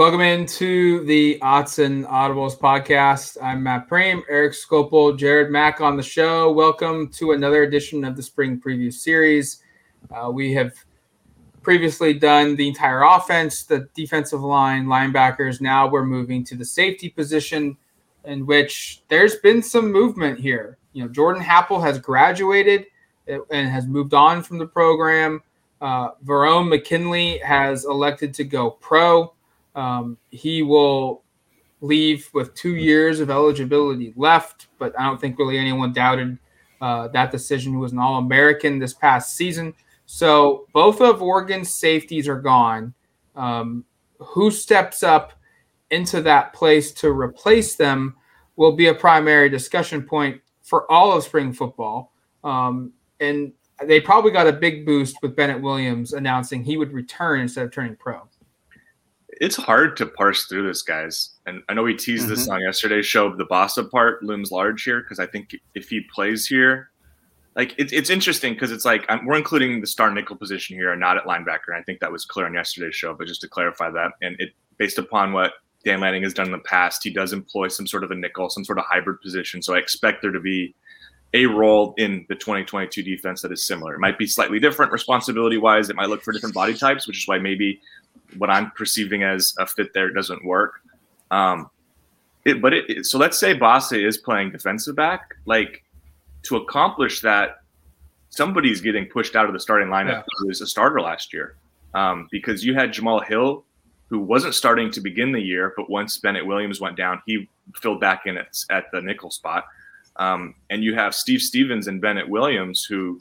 Welcome into the Autzen Audibles podcast. I'm Matt Prehm, Eric Skopil, Jared Mack on the show. Welcome to another edition of the Spring Preview Series. Uh, we have previously done the entire offense, the defensive line, linebackers. Now we're moving to the safety position, in which there's been some movement here. You know, Jordan Happel has graduated and has moved on from the program. Uh, Verone McKinley has elected to go pro. Um, he will leave with two years of eligibility left, but I don't think really anyone doubted uh, that decision. He was an All American this past season. So both of Oregon's safeties are gone. Um, who steps up into that place to replace them will be a primary discussion point for all of spring football. Um, and they probably got a big boost with Bennett Williams announcing he would return instead of turning pro it's hard to parse through this, guys. And I know we teased mm-hmm. this on yesterday's show. The Bassa part looms large here because I think if he plays here, like it, it's interesting because it's like I'm, we're including the star nickel position here and not at linebacker. And I think that was clear on yesterday's show. But just to clarify that, and it based upon what Dan Lanning has done in the past, he does employ some sort of a nickel, some sort of hybrid position. So I expect there to be a role in the 2022 defense that is similar. It might be slightly different responsibility wise. It might look for different body types, which is why maybe what I'm perceiving as a fit there doesn't work. Um, it, but it, so let's say Bassa is playing defensive back. Like to accomplish that, somebody's getting pushed out of the starting lineup yeah. who was a starter last year. Um, because you had Jamal Hill, who wasn't starting to begin the year, but once Bennett Williams went down, he filled back in at, at the nickel spot. Um, and you have Steve Stephens and Bennett Williams, who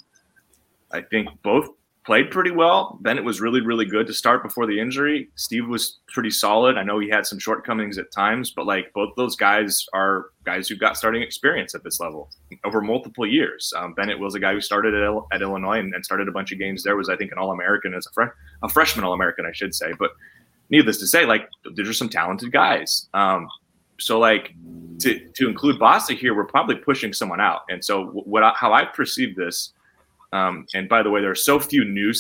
I think both played pretty well. Bennett was really, really good to start before the injury. Steve was pretty solid. I know he had some shortcomings at times, but like both those guys are guys who've got starting experience at this level over multiple years. Um, Bennett was a guy who started at, at Illinois and, and, started a bunch of games there. Was I think an All American as a, fre- a freshman All American, I should say. But needless to say, like there's some talented guys. Um, so like to to include Bassa here, we're probably pushing someone out. And so what I, how I perceive this um, and by the way, there are so few new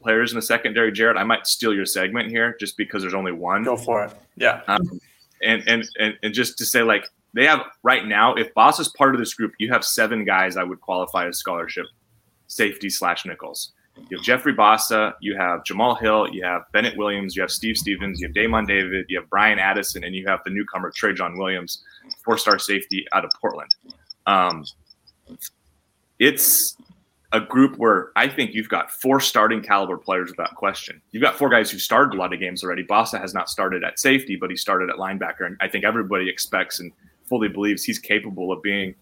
players in the secondary, Jared. I might steal your segment here just because there's only one. Go for it. Yeah. Um, and, and and and just to say, like they have right now, if Bassa is part of this group, you have seven guys I would qualify as scholarship safety slash nickels. You have Jeffrey Bassa, you have Jamal Hill, you have Bennett Williams, you have Steve Stephens, you have Damon David, you have Bryan Addison, and you have the newcomer Trey John Williams, four-star safety out of Portland. Um, it's a group where I think you've got four starting caliber players without question. You've got four guys who started a lot of games already. Bassa has not started at safety, but he started at linebacker. And I think everybody expects and fully believes he's capable of being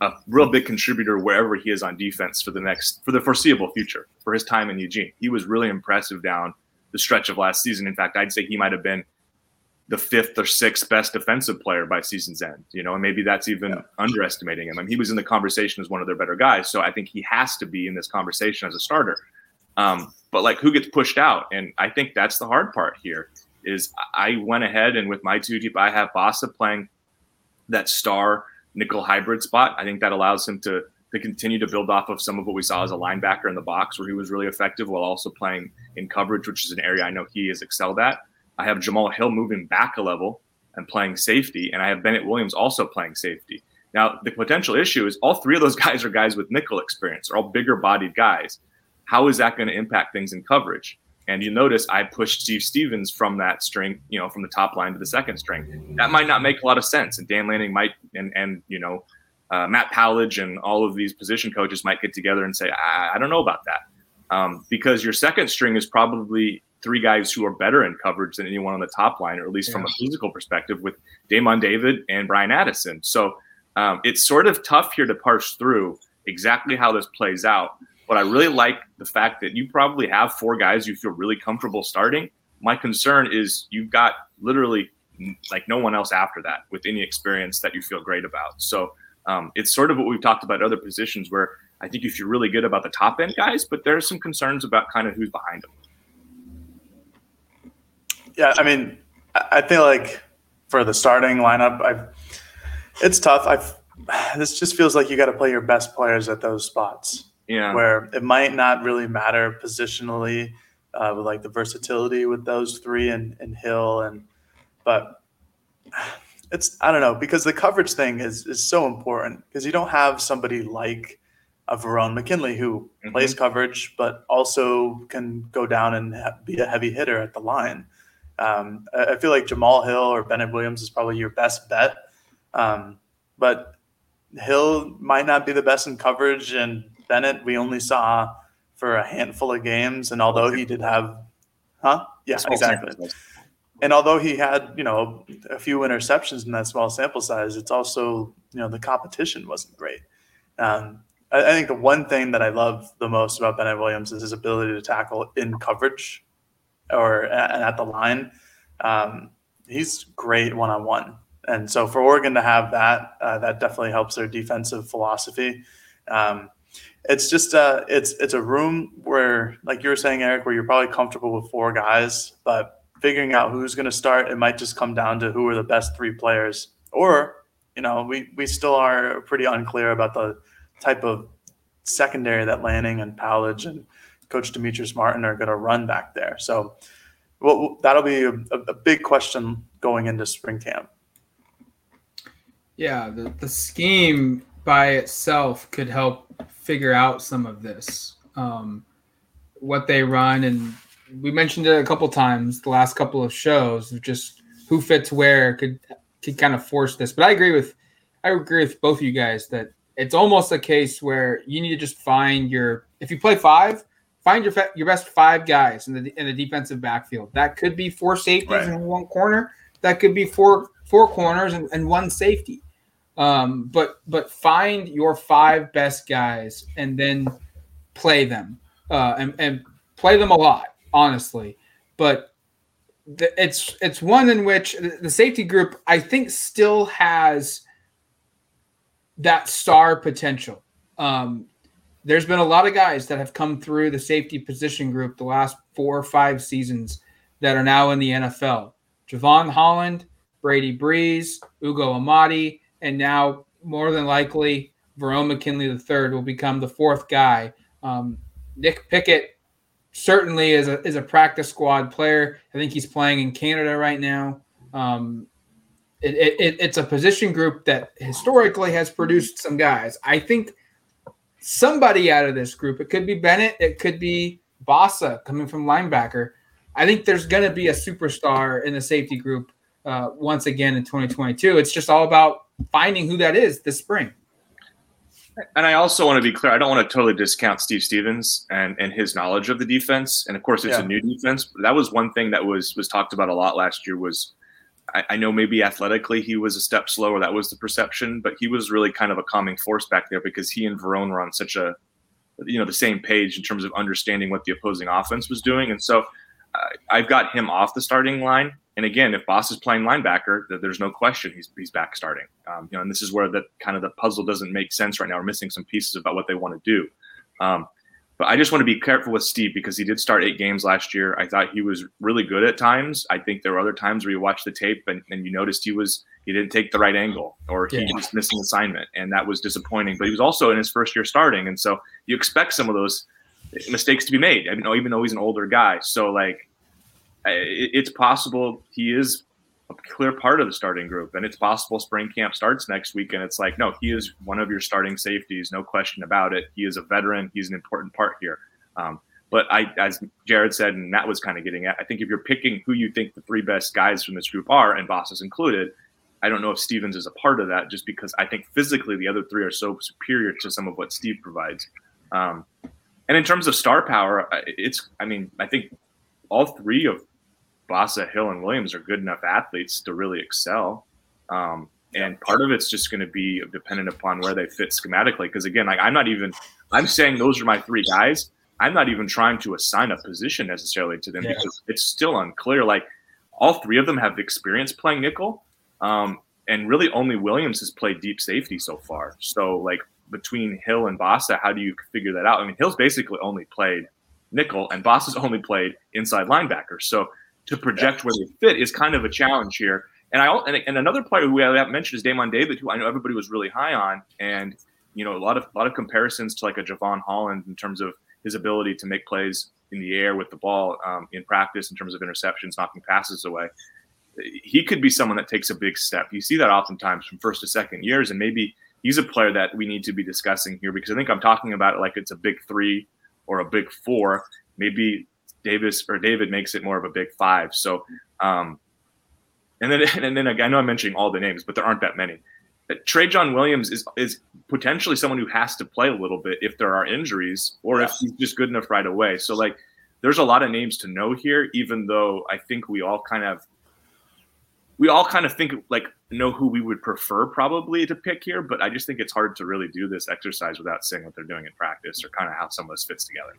a real big contributor wherever he is on defense for the next for the foreseeable future for his time in Eugene. He was really impressive down the stretch of last season. In fact, I'd say he might have been the fifth or sixth best defensive player by season's end, you know, and maybe that's even yeah. underestimating him. I mean, he was in the conversation as one of their better guys. So I think he has to be in this conversation as a starter. Um, but like who gets pushed out? And I think that's the hard part here is I went ahead and with my two deep, I have Bassa playing that star nickel hybrid spot. I think that allows him to to continue to build off of some of what we saw as a linebacker in the box where he was really effective while also playing in coverage, which is an area I know he has excelled at. I have Jamal Hill moving back a level and playing safety, and I have Bennett Williams also playing safety. Now, the potential issue is all three of those guys are guys with nickel experience, are all bigger bodied guys. How is that going to impact things in coverage? And you notice I pushed Steve Stephens from that string, you know, from the top line to the second string. That might not make a lot of sense. And Dan Lanning might, and, and you know, uh, Matt Powledge and all of these position coaches might get together and say, I, I don't know about that. Um, because your second string is probably three guys who are better in coverage than anyone on the top line, or at least yeah. from a physical perspective, with Damon David and Bryan Addison. So um, it's sort of tough here to parse through exactly how this plays out. But I really like the fact that you probably have four guys you feel really comfortable starting. My concern is you've got literally like no one else after that with any experience that you feel great about. So um, it's sort of what we've talked about other positions where I think you feel really good about the top end guys, but there are some concerns about kind of who's behind them. Yeah, I mean, I feel like for the starting lineup, I it's tough. I've this just feels like you got to play your best players at those spots. Yeah, where it might not really matter positionally uh, with like the versatility with those three and, and Hill and but it's I don't know because the coverage thing is is so important because you don't have somebody like a Verone McKinley who mm-hmm. plays coverage but also can go down and be a heavy hitter at the line. Um, I feel like Jamal Hill or Bennett Williams is probably your best bet, um, but Hill might not be the best in coverage, and Bennett we only saw for a handful of games, and although he did have, huh? Yeah, exactly. And although he had, you know, a few interceptions in that small sample size, it's also, you know, the competition wasn't great. Um, I, I think the one thing that I love the most about Bennett Williams is his ability to tackle in coverage or at, at the line. Um, he's great one on one, and so for Oregon to have that, uh, that definitely helps their defensive philosophy. Um, it's just uh, it's it's a room where, like you were saying, Eric, where you're probably comfortable with four guys, but figuring out who's going to start, it might just come down to who are the best three players, or you know, we we still are pretty unclear about the type of secondary that Lanning and Powledge and Coach Demetrice Martin are going to run back there. So well, that'll be a, a, big question going into spring camp. Yeah, the, the scheme by itself could help figure out some of this. Um, what they run, and we mentioned it a couple times the last couple of shows, just who fits where could could kind of force this. But I agree with I agree with both of you guys that it's almost a case where you need to just find your if you play five, find your your best five guys in the in the defensive backfield. That could be four safeties right. in one corner. That could be four four corners and, and one safety. Um, but but find your five best guys and then play them uh, and, and play them a lot, honestly. But the, it's it's one in which the safety group I think still has that star potential. Um, there's been a lot of guys that have come through the safety position group the last four or five seasons that are now in the NFL. Jevon Holland, Brady Breeze, Ugo Amadi, and now more than likely Verone McKinley III will become the fourth guy. Um, Nick Pickett certainly is a is a practice squad player. I think he's playing in Canada right now. Um, it, it, it's a position group that historically has produced some guys. I think somebody out of this group, it could be Bennett, it could be Bassa coming from linebacker. I think there's going to be a superstar in the safety group uh, once again in 2022. It's just all about finding who that is this spring. And I also want to be clear. I don't want to totally discount Steve Stephens and, and his knowledge of the defense. And of course, it's yeah. a new defense. But that was one thing that was was talked about a lot last year. Was I, I, know maybe athletically he was a step slower. That was the perception, but he was really kind of a calming force back there because he and Verone were on such a you know the same page in terms of understanding what the opposing offense was doing. And so uh, I've got him off the starting line. And again, if Bassa is playing linebacker, there's no question he's, he's back starting. Um, you know, and this is where the kind of the puzzle doesn't make sense right now. We're missing some pieces about what they want to do. Um, but I just want to be careful with Steve because he did start eight games last year. I thought he was really good at times. I think there were other times where you watched the tape and, and you noticed he was he didn't take the right angle or he yeah. was missing assignment, and that was disappointing. But he was also in his first year starting, and so you expect some of those eh, mistakes to be made. I mean, even though he's an older guy, so like it's possible he is a clear part of the starting group. And it's possible spring camp starts next week. And it's like, no, he is one of your starting safeties, no question about it. He is a veteran. He's an important part here. Um, But I, as Jared said, and that was kind of getting at, I think if you're picking who you think the three best guys from this group are, and Bassa's included, I don't know if Stephens is a part of that, just because I think physically the other three are so superior to some of what Steve provides. Um, and in terms of star power, it's, I mean, I think all three of Bassa, Hill, and Williams are good enough athletes to really excel. Um, and part of it's just going to be dependent upon where they fit schematically. Because again, like I'm not even, I'm saying those are my three guys. I'm not even trying to assign a position necessarily to them yeah. because it's still unclear. Like all three of them have experience playing nickel, um, and really only Williams has played deep safety so far. So like between Hill and Bassa, how do you figure that out? I mean, Hill's basically only played nickel, and Bassa has only played inside linebacker. So to project where they fit is kind of a challenge here. And I and, and another player who we haven't mentioned is Damon David, who I know everybody was really high on, and you know a lot of a lot of comparisons to like a Jevon Holland in terms of his ability to make plays in the air with the ball um, in practice in terms of interceptions, knocking passes away. He could be someone that takes a big step. You see that oftentimes from first to second years, and maybe he's a player that we need to be discussing here because I think I'm talking about it like it's a big three or a big four. Maybe Davis or David makes it more of a big five. So, um, and then and then I know I'm mentioning all the names, but there aren't that many. Trey John Williams is is potentially someone who has to play a little bit if there are injuries or if he's just good enough right away. So like, there's a lot of names to know here. Even though I think we all kind of we all kind of think like know who we would prefer probably to pick here, but I just think it's hard to really do this exercise without seeing what they're doing in practice or kind of how some of this fits together.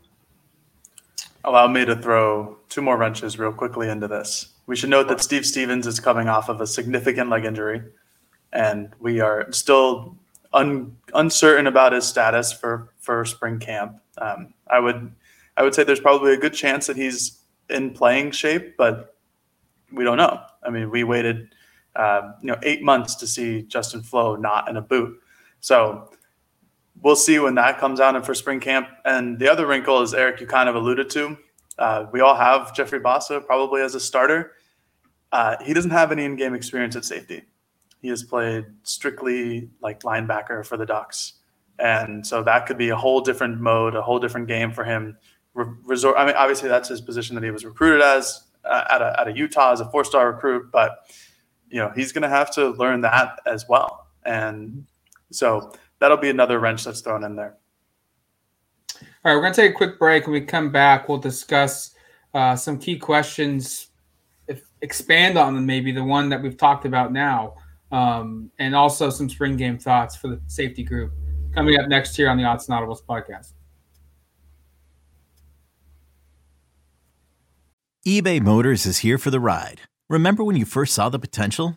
Allow me to throw two more wrenches real quickly into this. We should note that Steve Stephens is coming off of a significant leg injury, and we are still un, uncertain about his status for for spring camp. Um, I would I would say there's probably a good chance that he's in playing shape, but we don't know. I mean, we waited uh, you know eight months to see Justin Flowe not in a boot, so we'll see when that comes out in for spring camp. And the other wrinkle is Eric, you kind of alluded to. Uh, we all have Jeffrey Bassa probably as a starter. Uh, he doesn't have any in-game experience at safety. He has played strictly like linebacker for the Ducks, and so that could be a whole different mode, a whole different game for him. Re- resort. I mean, obviously that's his position that he was recruited as uh, at a, at a Utah as a four-star recruit, but you know he's going to have to learn that as well. And so that'll be another wrench that's thrown in there. All right, we're going to take a quick break. When we come back, we'll discuss uh, some key questions, if, expand on them, maybe the one that we've talked about now, um, and also some spring game thoughts for the safety group. Coming up next here on the Autzen Audibles podcast. eBay Motors is here for the ride. Remember when you first saw the potential?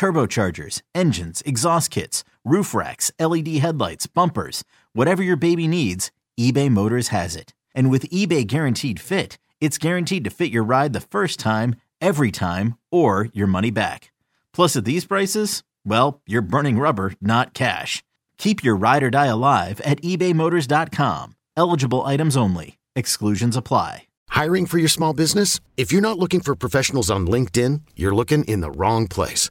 turbochargers, engines, exhaust kits, roof racks, LED headlights, bumpers, whatever your baby needs, eBay Motors has it. And with eBay Guaranteed Fit, it's guaranteed to fit your ride the first time, every time, or your money back. Plus, at these prices, well, you're burning rubber, not cash. Keep your ride or die alive at ebaymotors.com. Eligible items only. Exclusions apply. Hiring for your small business? If you're not looking for professionals on LinkedIn, you're looking in the wrong place.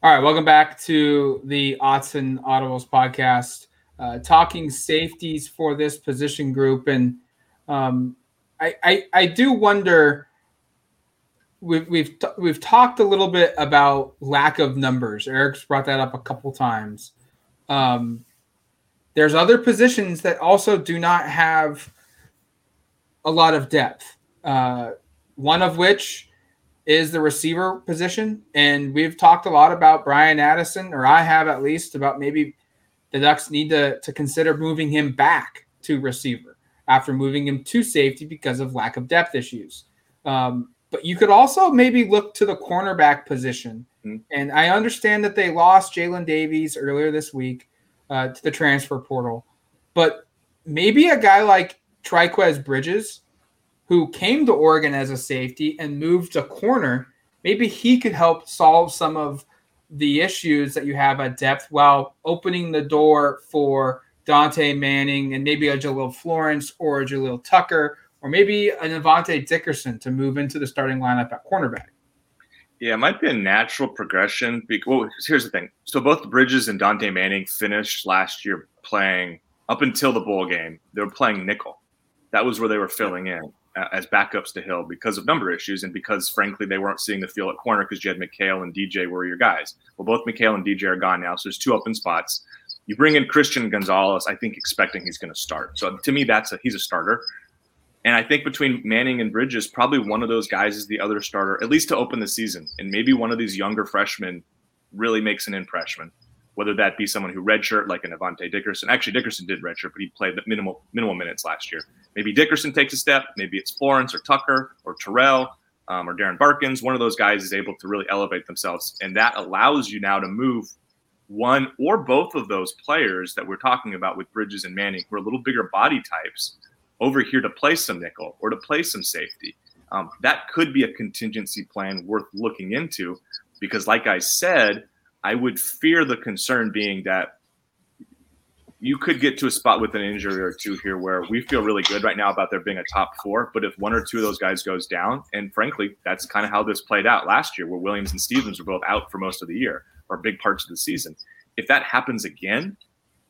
All right, welcome back to the Autzen Audibles podcast, uh, talking safeties for this position group. And um, I, I, I do wonder, we've, we've, we've talked a little bit about lack of numbers. Eric's brought that up a couple times. Um, there's other positions that also do not have a lot of depth. Uh, one of which is the receiver position. And we've talked a lot about Bryan Addison, or I have at least, about maybe the Ducks need to, to consider moving him back to receiver after moving him to safety because of lack of depth issues. Um, but you could also maybe look to the cornerback position. Mm-hmm. And I understand that they lost Jaylin Davies earlier this week uh, to the transfer portal. But maybe a guy like Trikweze Bridges, who came to Oregon as a safety and moved to corner, maybe he could help solve some of the issues that you have at depth while opening the door for Dontae Manning and maybe a Jahlil Florence or a Jalil Tucker or maybe an Avante Dickerson to move into the starting lineup at cornerback. Yeah, it might be a natural progression. Well, here's the thing. So both Bridges and Dontae Manning finished last year playing up until the bowl game. They were playing nickel. That was where they were filling in as backups to Hill because of number issues and because, frankly, they weren't seeing the field at corner because you had Mykael and DJ were your guys. Well, both Mykael and DJ are gone now, so there's two open spots. You bring in Christian Gonzalez, I think, expecting he's going to start. So to me, that's a, he's a starter. And I think between Manning and Bridges, probably one of those guys is the other starter, at least to open the season. And maybe one of these younger freshmen really makes an impression, whether that be someone who redshirt like an Avante Dickerson. Actually, Dickerson did redshirt, but he played the minimal minimal minutes last year. Maybe Dickerson takes a step. Maybe it's Florence or Tucker or Terrell um, or Darren Barkins. One of those guys is able to really elevate themselves, and that allows you now to move one or both of those players that we're talking about with Bridges and Manning, who are a little bigger body types over here to play some nickel or to play some safety. Um, that could be a contingency plan worth looking into because, like I said, I would fear the concern being that you could get to a spot with an injury or two here where we feel really good right now about there being a top four. But if one or two of those guys goes down, and frankly, that's kind of how this played out last year, where Williams and Stephens were both out for most of the year or big parts of the season. If that happens again,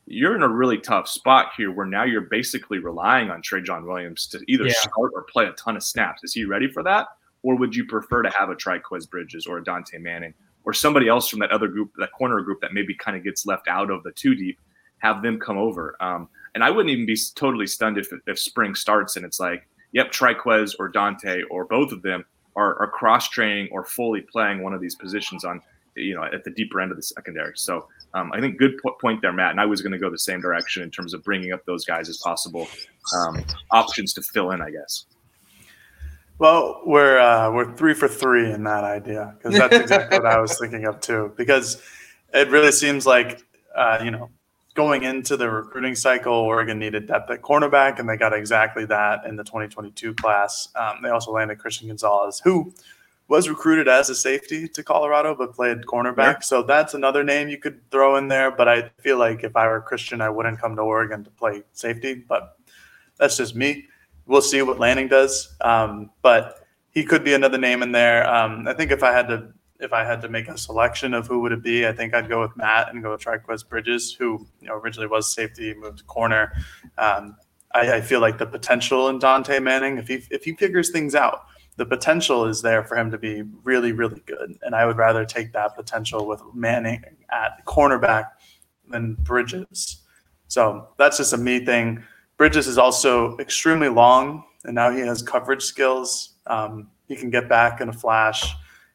you're in a really tough spot here where now you're basically relying on Trey John Williams to either yeah. start or play a ton of snaps. Is he ready for that? Or would you prefer to have a Trikweze Bridges or a Dontae Manning or somebody else from that other group, that corner group that maybe kind of gets left out of the two deep, have them come over? Um, and I wouldn't even be totally stunned if, if spring starts and it's like, yep, Trikweze or Dontae or both of them are, are cross training or fully playing one of these positions on, you know, at the deeper end of the secondary. So um, I think good po- point there, Matt. And I was going to go the same direction in terms of bringing up those guys as possible um, options to fill in, I guess. Well, we're uh, we're three for three in that idea because that's exactly what I was thinking of too. Because it really seems like uh, you know going into the recruiting cycle, Oregon needed depth at cornerback, and they got exactly that in the 2022 class. Um, they also landed Christian Gonzalez, who was recruited as a safety to Colorado, but played cornerback. Yeah. So that's another name you could throw in there. But I feel like if I were Christian, I wouldn't come to Oregon to play safety. But that's just me. We'll see what Lanning does. Um, but he could be another name in there. Um, I think if I had to if I had to make a selection of who would it be, I think I'd go with Matt and go with Trikweze Bridges, who you know originally was safety, moved to corner. Um, I, I feel like the potential in Dontae Manning, if he if he figures things out, the potential is there for him to be really, really good. And I would rather take that potential with Manning at cornerback than Bridges. So that's just a me thing. Bridges is also extremely long, and now he has coverage skills. Um, he can get back in a flash.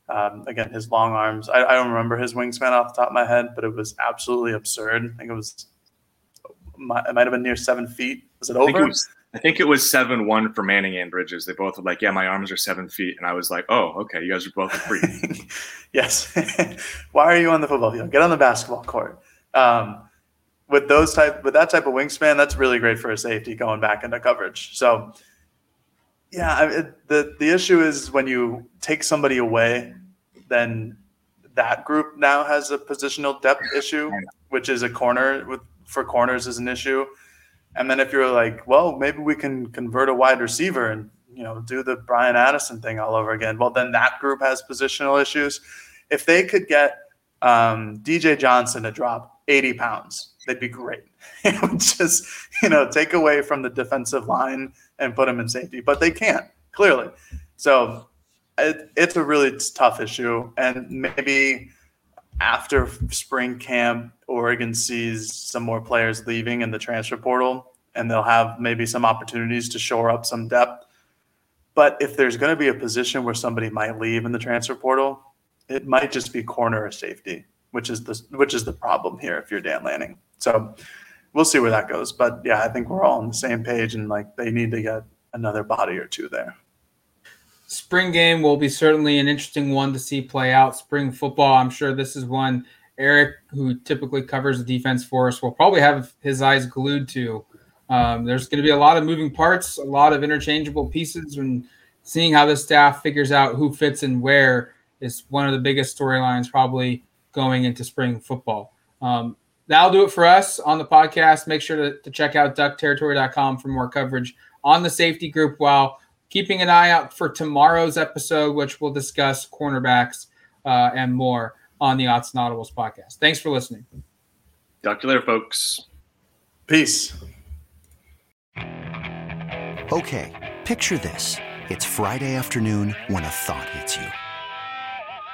Um, again, his long arms. I, I, don't remember his wingspan off the top of my head, but it was absolutely absurd. I think it was, it might have been near seven feet. Was it over? I think it was seven one for Manning and Bridges. They both were like, "Yeah, my arms are seven feet," and I was like, "Oh, okay, you guys are both free." yes. Why are you on the football field? Get on the basketball court. Um, with those type, with that type of wingspan, that's really great for a safety going back into coverage. So, yeah, the the issue is when you take somebody away, then that group now has a positional depth issue, which is a corner with for corners is an issue and then if you're like, well, maybe we can convert a wide receiver and you know do the Bryan Addison thing all over again. Well, then that group has positional issues. If they could get um, DJ Johnson to drop 80 pounds, they'd be great. It would just you know take away from the defensive line and put them in safety, but they can't clearly. So it, it's a really tough issue, and maybe after spring camp, Oregon sees some more players leaving in the transfer portal, and they'll have maybe some opportunities to shore up some depth. But if there's going to be a position where somebody might leave in the transfer portal, it might just be corner or safety, which is the which is the problem here if you're Dan Lanning. So we'll see where that goes. But yeah, I think we're all on the same page and like they need to get another body or two there. Spring game will be certainly an interesting one to see play out. Spring football, I'm sure this is one Eric, who typically covers the defense for us, will probably have his eyes glued to um, there's going to be a lot of moving parts, a lot of interchangeable pieces, and seeing how the staff figures out who fits and where is one of the biggest storylines probably going into spring football. Um, that'll do it for us on the podcast. Make sure to, to check out duckterritory.com for more coverage on the safety group while keeping an eye out for tomorrow's episode, which will discuss cornerbacks uh, and more on the Autzen Audibles podcast. Thanks for listening. Talk to you later, folks. Peace. Okay, picture this. It's Friday afternoon when a thought hits you.